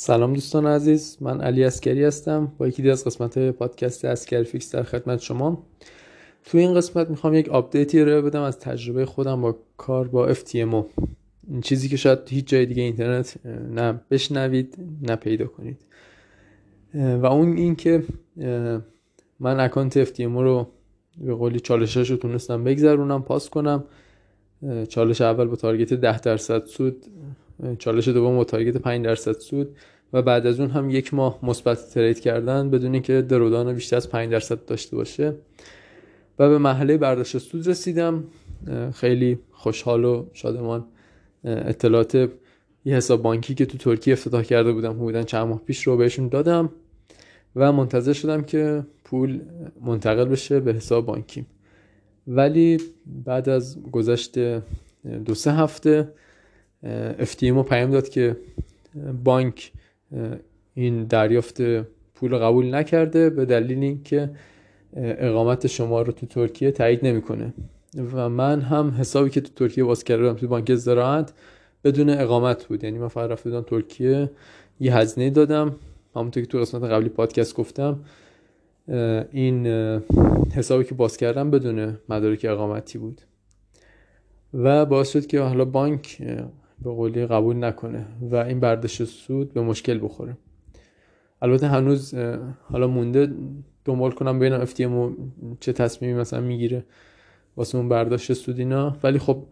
سلام دوستان عزیز من علی عسکری هستم. با یکی از قسمت پادکست عسکری FX در خدمت شما. تو این قسمت می‌خوام یک update ی ارائه بدم از تجربه خودم با کار با FTMO این چیزی که شاید هیچ جای دیگه اینترنت نه بشنوید نه پیدا کنید. و اون این که من account FTMO رو به قولی چالشش رو تونستم بگذرونم پاس کنم. چالش اول با target 10 درصد سود چالش دوم با تارگت 5 درصد سود و بعد از اون هم یک ماه مثبت ترید کردن بدون اینکه درودان بیشتر از 5 درصد داشته باشه. و به محله برداشت سود رسیدم. خیلی خوشحال و شادمان اطلاعات یه حساب بانکی که تو ترکیه افتتاح کرده بودم حدودا چند ماه پیش رو بهشون دادم و منتظر شدم که پول منتقل بشه به حساب بانکیم. ولی بعد از گذشت دو سه هفته FTMO پیام داد که بانک این دریافت پول قبول نکرده به دلیل اینکه اقامت شما رو تو ترکیه تایید نمی‌کنه. و من هم حسابی که تو ترکیه باز کردم تو بانک زراعت بدون اقامت بود. یعنی من فقط رفته ترکیه یه هزینه دادم. همونطور که تو قسمت قبلی پادکست گفتم این حسابی که باز کردم بدون مدارک اقامتی بود. و باعث شد که حالا بانک به قولی قبول نکنه و این برداشت سود به مشکل بخوره. البته هنوز حالا مونده دنبال کنم ببینم FTMO چه تصمیمی مثلا می‌گیره واسه اون برداشت سود اینا. ولی خب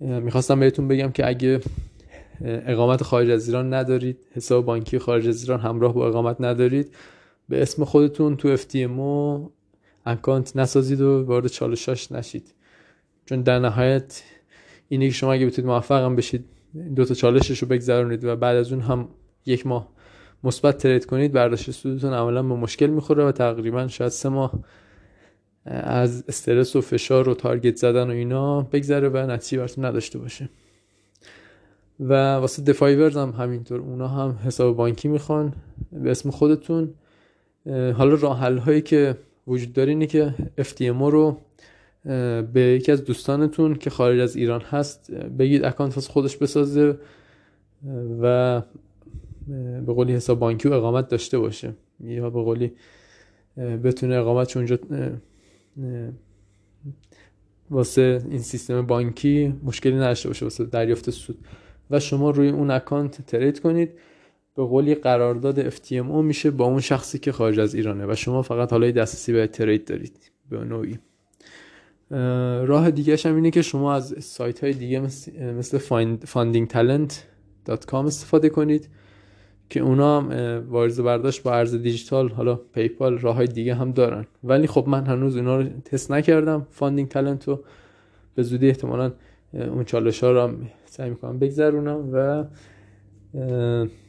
می‌خواستم بهتون بگم که اگه اقامت خارج از ایران ندارید حساب بانکی خارج از ایران همراه با اقامت ندارید به اسم خودتون تو FTMO اکانت نسازید و وارد چالشاش نشید. چون در نهایت اینه که شما اگه بتونید موفق هم بشید دو تا چالشش رو بگذرونید و بعد از اون هم یک ماه مثبت ترید کنید برداشت سودتون عملا به مشکل می‌خوره و تقریبا شاید سه ماه از استرس و فشار و تارگت زدن و اینا بگذره و نتیجه براتون نداشته باشه. و واسه دفایورز هم همینطور اونا هم حساب بانکی می‌خوان به اسم خودتون. حالا راه هایی که وجود داره اینه که FTMO رو به یکی از دوستانتون که خارج از ایران هست بگید اکانت واسه خودش بسازه و به قولی حساب بانکی و اقامت داشته باشه. یا به قولی بتونه اقامت اونجا واسه این سیستم بانکی مشکلی نداشته باشه واسه دریافت سود. و شما روی اون account trade کنید. به قولی قرارداد FTMO میشه با اون شخصی که خارج از ایرانه و شما فقط حالا دسترسی به trade دارید. به نوعی. راه دیگه هم اینه که شما از سایت های دیگه مثل, fundingtalent.com استفاده کنید که اونا هم واریز برداشت با ارز دیجیتال حالا PayPal راه های دیگه هم دارن. ولی خب من هنوز اونا رو تست نکردم. Funding Talent رو به زودی احتمالا اون چالش ها رو هم سعی می‌کنم بگذرونم و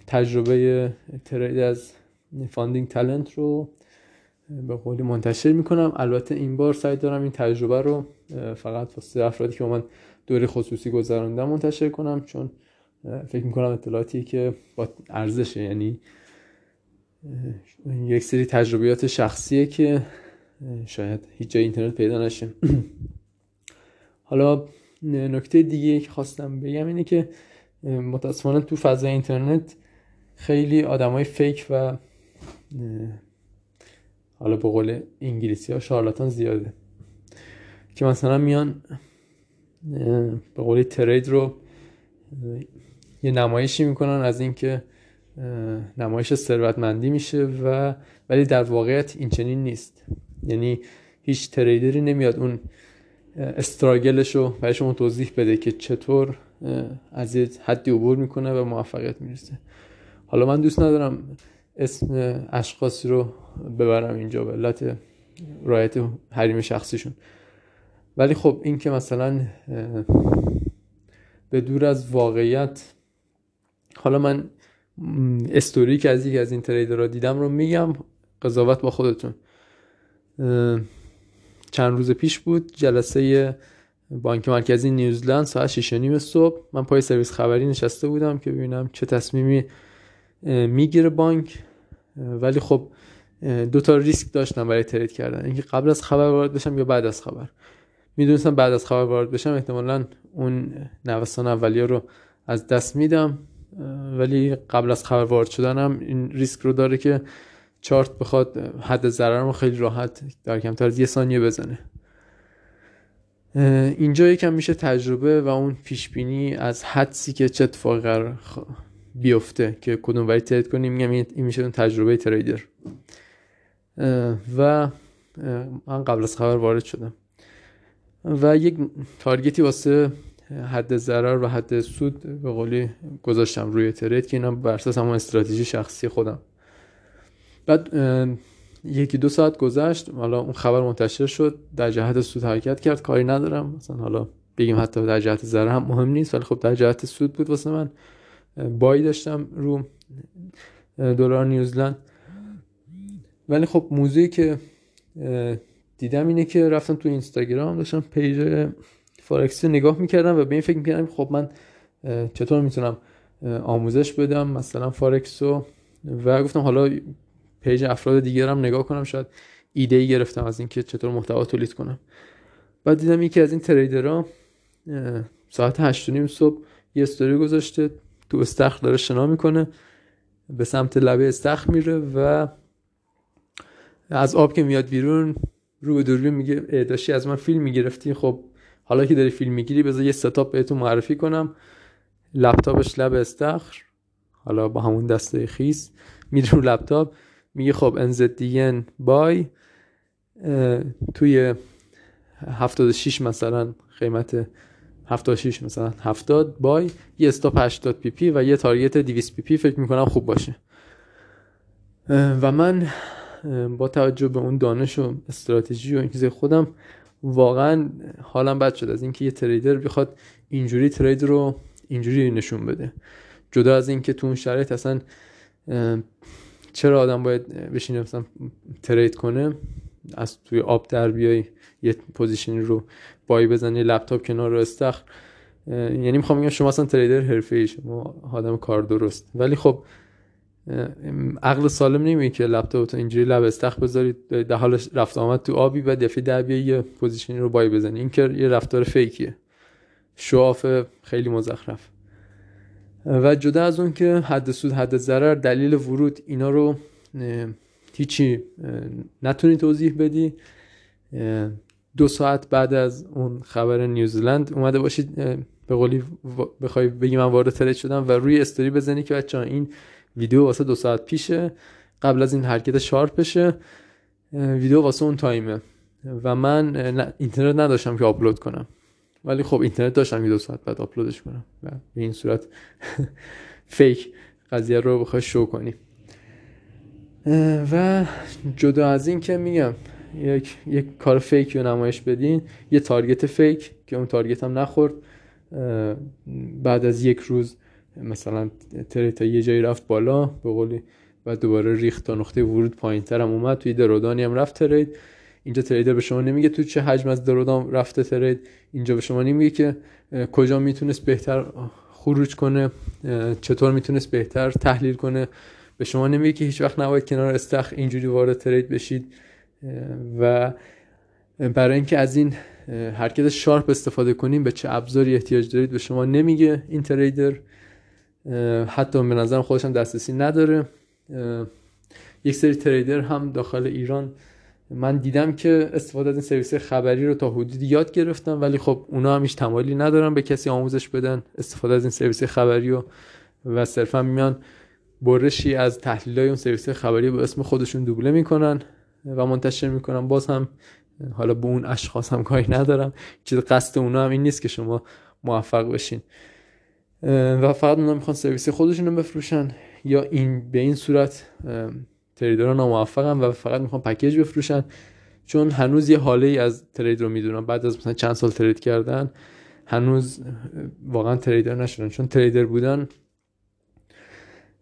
تجربه trade از Funding Talent رو به قولی منتشر می‌کنم. البته این بار سعی دارم این تجربه رو فقط واسه افرادی که با من دوره خصوصی گذراندم منتشر کنم چون فکر می‌کنم اطلاعاتی که با ارزشه یعنی یک سری تجربیات شخصیه که شاید هیچ جای اینترنت پیدا نشه. حالا نکته دیگه که خواستم بگم اینه که متاسفانه تو فضای اینترنت خیلی آدمای فیک و حالا به قول انگلیسی ها شارلاتان زیاده. که مثلا میان به قولی ترید رو یه نمایشی می‌کنن از اینکه نمایش ثروتمندی میشه و ولی در واقعیت این نیست. یعنی هیچ تریدری نمیاد اون استراگلش رو برای شما توضیح بده که چطور از حدی عبور می‌کنه و موفقیت می‌رسه. حالا من دوست ندارم اسم اشخاصی رو ببرم اینجا به علت رایت حریم شخصیشون. ولی خب این که مثلا به دور از واقعیت حالا من استوری که از یکی از این تریدرها دیدم رو میگم قضاوت با خودتون. چند روز پیش بود جلسه بانک مرکزی نیوزلند ساعت 6 نیم صبح. من پای سرویس خبری نشسته بودم که ببینم چه تصمیمی می‌گیره بانک. ولی خب دو تا ریسک داشتم برای ترید کردن. اینکه قبل از خبر وارد بشم یا بعد از خبر؟ می‌دونستم بعد از خبر وارد بشم احتمالا اون نوسان اولیه رو از دست میدم. ولی قبل از خبر وارد شدن این ریسک رو داره که چارت بخواد حد ضرر رو خیلی راحت در کمتر از یه ثانیه بزنه. اینجا یکم میشه تجربه و اون پیش بینی از حدسی که چه اتفاقی قرار بیفته که کدوم وری ترید کنیم میگم این میشه اون تجربه تریدر. و من قبل از خبر وارد شدم. و یک تارگتی واسه حد ضرر و حد سود به قولی گذاشتم روی ترید که اینا بر اساس همون استراتژی شخصی خودم. بعد یکی دو ساعت گذشت حالا اون خبر منتشر شد در جهت سود حرکت کرد کاری ندارم. مثلا حالا بگیم حتی در جهت ضرر هم مهم نیست ولی خب در جهت سود بود واسه من. بایی داشتم رو دلار نیوزلند. ولی خب موضوعی که دیدم اینه که رفتم تو اینستاگرام داشتم page فارکس رو نگاه می‌کردم و به این فکر می‌کردم خب من چطور می‌تونم آموزش بدم؟ مثلا فارکس رو. و گفتم حالا page افراد دیگر هم نگاه کنم شاید ایده ای گرفتم از اینکه چطور محتوا تولید کنم. بعد دیدم یکی از این trader ها ساعت هشت نیم صبح یه استوری گذاشته. تو استخر داره شنا می‌کنه به سمت لبه استخر میره و از آب که میاد بیرون رو به دوربین میگه داشتی از من فیلم می‌گرفتی خب حالا که داری فیلم می‌گیری بذار یه ستاپ بهتون معرفی کنم. لپتاپش لب استخر حالا با همون دسته خیس میره رو لپتاپ میگه خب NZDN بای توی 76 مثلا قیمت 76 مثلا. 70 buy یه stop 80 pip و یه target 200 pip. فکر می‌کنم خوب باشه. و من با توجه به اون دانش و استراتژی و این خودم واقعا حالم بد شد از اینکه یه trader بخواد اینجوری trade رو اینجوری نشون بده. جدا از اینکه تو اون شرایط اصلا چرا آدم باید بشینه مثلا trade کنه؟ از توی آب در بیای. یه position ی رو buy بزنی لپتاپ کنار رو استخر یعنی می‌خوام بگم شما اصلا trader حرفه ای شما آدم کار درست. ولی خب عقل سالم نمیگه که لپتاپ تو اینجوری لب استخر بذارید در حال رفت آمد تو آبی و دفعه در یه position ی رو buy بزنی. این که یه رفتار fake یه. show off خیلی مزخرف. و جدا از اون که حد سود حد ضرر دلیل ورود اینا رو هیچی نتونی توضیح بدی. دو ساعت بعد از اون خبر نیوزلند اومده باشید به قولی بخوای بگی من وارد trade شدم و روی استوری بزنی که بچه این ویدیو واسه دو ساعت پیشه قبل از این حرکت sharp بشه ویدیو واسه اون تایمه. و من اینترنت نداشتم که آپلود کنم. ولی خب اینترنت داشتم یه دو ساعت بعد آپلودش کنم. و به این صورت fake قضیه رو بخوای شو کنی. و جدا از این که میگم یک, یک کار fake رو نمایش بدین. یه target fake که اون target هم نخورد. بعد از یک روز مثلا trade تا یه جایی رفت بالا به قولی و دوباره ریخت تا نقطه ورود پایین تر هم اومد. توی drawdown ی هم رفت trade اینجا trader به شما نمیگه تو چه حجم از drawdown رفته trade اینجا به شما نمیگه که کجا می‌تونست بهتر خروج کنه چطور می‌تونست بهتر تحلیل کنه. به شما نمیگه که هیچ وقت نباید کنار استخ اینجوری وارد ترید بشید. و برای اینکه از این حرکت شارپ استفاده کنیم به چه ابزاری احتیاج دارید؟ به شما نمیگه این تریدر. حتی به نظرم خودش هم دسترسی نداره. یک سری تریدر هم داخل ایران من دیدم که استفاده از این سرویس خبری رو تا حدودی یاد گرفتم ولی خب اونا هم هیچ تمایلی ندارن به کسی آموزش بدن استفاده از این سرویس خبری و و صرفا میان برشی از تحلیل های اون سرویس خبری به اسم خودشون دوبله می‌کنن. و منتشر می‌کنن باز هم حالا به اون اشخاص هم کاری ندارم. چیز قصد اونا هم این نیست که شما موفق بشین. و فقط اونا می‌خوان سرویس خودشون رو بفروشن یا این به این صورت تریدرها ناموفقن و فقط می‌خوان پکیج بفروشن. چون هنوز یه حاله ای از ترید رو می‌دونن بعد از مثلا چند سال ترید کردن هنوز واقعا تریدر نشدن. چون تریدر بودن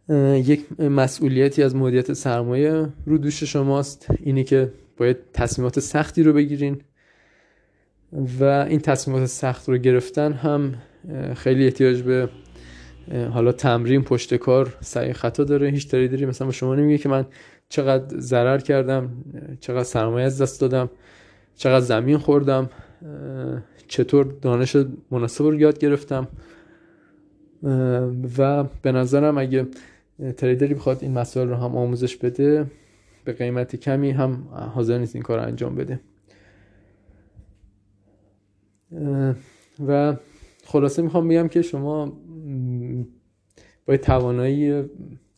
یک مسئولیتی از مدیریت سرمایه رو دوش شماست. اینی که باید تصمیمات سختی رو بگیرین و این تصمیمات سخت رو گرفتن هم خیلی احتیاج به حالا تمرین پشت کار سعی خطا داره هیچ تریدری مثلا شما نمیگه که من چقدر ضرر کردم چقدر سرمایه از دست دادم چقدر زمین خوردم چطور دانش مناسب رو یاد گرفتم. و به نظرم اگه تریدری بخواد این مسائل رو هم آموزش بده به قیمت کمی هم حاضر نیست این کار رو انجام بده. و خلاصه می‌خوام بگم که شما باید توانایی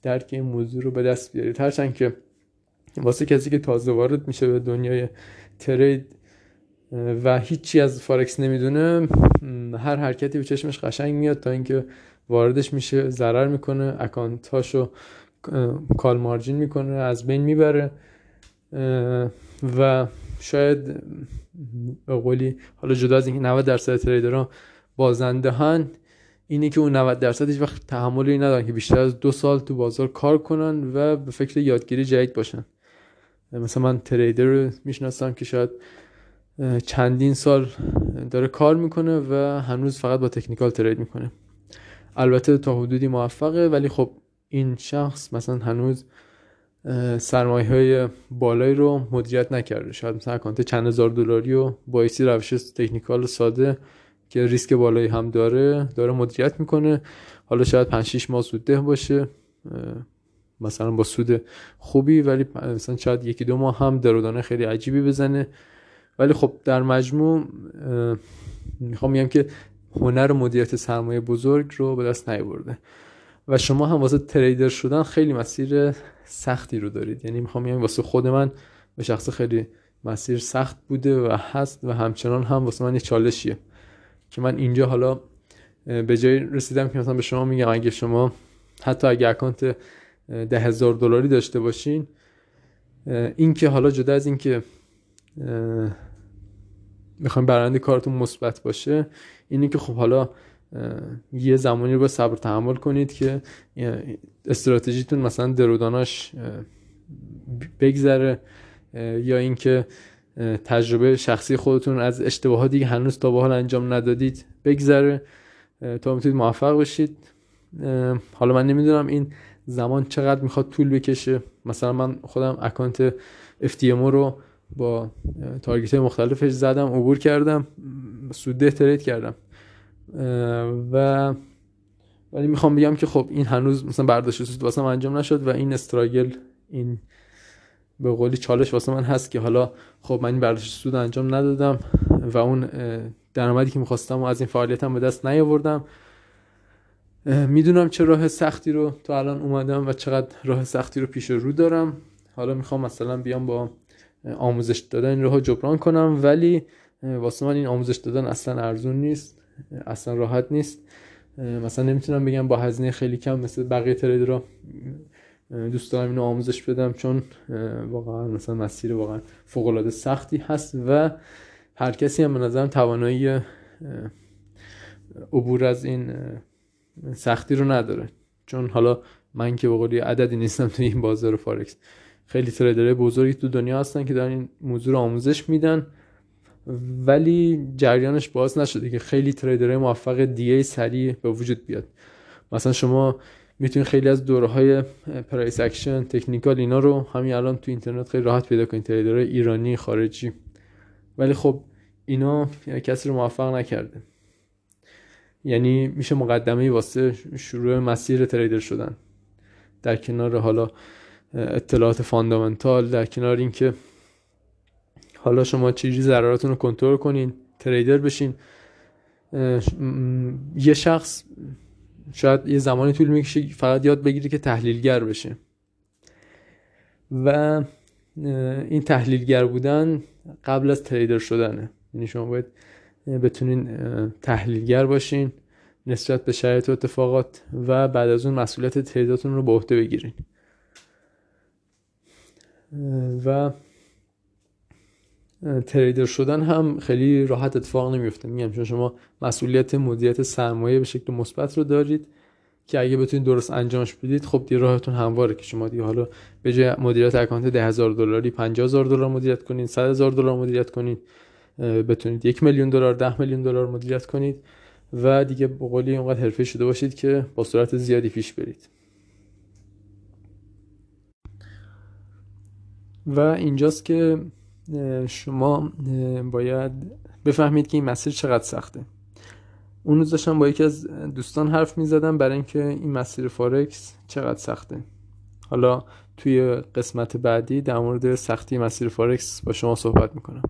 درک این موضوع رو به دست بیارید. هرچند که واسه کسی که تازه وارد میشه به دنیای ترید و هیچی از فارکس نمی‌دونه هر حرکتی به چشمش قشنگ میاد تا اینکه واردش میشه ضرر می‌کنه اکانتاشو کال مارجین می‌کنه از بین می‌بره و شاید به قولی حالا جدا از اینکه 90 درصد تریدرها بازنده هن اینه که اون 90 درصد هیچ وقت تحملی ندارن که بیشتر از دو سال تو بازار کار کنن و به فکر یادگیری جدید باشن. مثلا من تریدر رو می‌شناسم که شاید چندین سال داره کار می‌کنه و هنوز فقط با تکنیکال ترید می‌کنه. البته تا حدودی موفقه ولی خب این شخص مثلا هنوز سرمایه های بالایی رو مدیریت نکرده. شاید مثلا اکانت چند هزار دلاری و بایسی روش تکنیکال ساده که ریسک بالایی هم داره داره مدیریت می‌کنه. حالا شاید 5 6 ماه سود باشه مثلا با سود خوبی ولی مثلا شاید یکی دو ماه هم درودانه خیلی عجیبی بزنه. ولی خب در مجموع می‌خوام بگم که هنر مدیریت سرمایه بزرگ رو به دست نیاورده. و شما هم واسه تریدر شدن خیلی مسیر سختی رو دارید. یعنی می‌خوام بگم واسه خود من به شخص خیلی مسیر سخت بوده و هست و همچنان هم واسه من یه چالشیه. که من اینجا حالا به جای رسیدم که مثلا به شما میگم اگه شما حتی اگه اکانت ده هزار دلاری داشته باشین این که حالا جدا از اینکه می‌خوایم برنده کارتون مثبت باشه اینی که خب حالا یه زمانی رو با صبر تحمل کنید که استراتژیتون مثلا دروداناش بگذره یا اینکه تجربه شخصی خودتون از اشتباهاتی که هنوز تا به حال انجام ندادید بگذره تا می‌تونید موفق بشید. حالا من نمی‌دونم این زمان چقدر می‌خواد طول بکشه. مثلا من خودم اکانت FTMO رو با تارگیت مختلفش زدم عبور کردم سوده ترید کردم. و ولی می‌خوام بگم که خب این هنوز مثلا برداشت سود واسه من انجام نشد و این استراگل این به قولی چالش واسه من هست که حالا خب من این برداشت سود انجام ندادم و اون درآمدی که می‌خواستم و از این فعالیتم به دست نیاوردم. می‌دونم چه راه سختی رو تا الان اومدم و چقدر راه سختی رو پیش رو دارم. حالا می‌خوام مثلا بیام با آموزش دادن راه جبران کنم ولی واسه من این آموزش دادن اصلا ارزون نیست اصلا راحت نیست. مثلا نمی‌تونم بگم با هزینه خیلی کم مثل بقیه تریدرها دوست دارم اینو آموزش بدم چون واقعا مثلا مسیر واقعا فوق العاده سختی هست و هر کسی هم به نظرم توانایی عبور از این سختی رو نداره. چون حالا من که بقولی عددی نیستم توی این بازار فارکس خیلی trader های بزرگی تو دنیا هستن که دارن این موضوع رو آموزش میدن. ولی جریانش باز نشده که خیلی trader های موفق دیگه سریع به وجود بیاد. مثلا شما می‌تونید خیلی از دوره های price action technical اینا رو همین الان تو اینترنت خیلی راحت پیدا کنید trader های ایرانی خارجی. ولی خب اینا کسی رو موفق نکرده. یعنی میشه مقدمه واسه شروع مسیر تریدر شدن. در کنار حالا اطلاعات فاندامنتال در کنار اینکه حالا شما چیزی ضرراتون رو کنترل کنین تریدر بشین. یه شخص شاید یه زمانی طول می‌کشه فقط یاد بگیره که تحلیلگر بشه. و این تحلیلگر بودن قبل از تریدر شدنه. یعنی شما باید بتونین تحلیلگر باشین نسبت به شرایط و اتفاقات و بعد از اون مسئولیت تریداتون رو به عهده بگیرین. و تریدر شدن هم خیلی راحت اتفاق نمیفته. میگم چون شما مسئولیت مدیریت سرمایه به شکل مثبت رو دارید که اگه بتونید درست انجامش بدید خب دیگه راهتون همواره که شما دیگه حالا به جای مدیریت اکانت 10000 دلاری 50000 دلار مدیریت کنید 100000 دلار مدیریت کنید بتونید یک میلیون دلار 10 میلیون دلار مدیریت کنید و دیگه به قولی اونقدر حرفه ای شده باشید که با سرعت زیادی پیش برید. و اینجاست که شما باید بفهمید که این مسیر چقدر سخته. اون روز داشتم با یکی از دوستان حرف می‌زدم برای اینکه این مسیر فارکس چقدر سخته. حالا توی قسمت بعدی در مورد سختی مسیر فارکس با شما صحبت می‌کنم.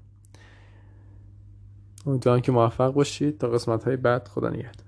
امیدوارم که موفق باشید. تا قسمت های بعد خدا نگهدار.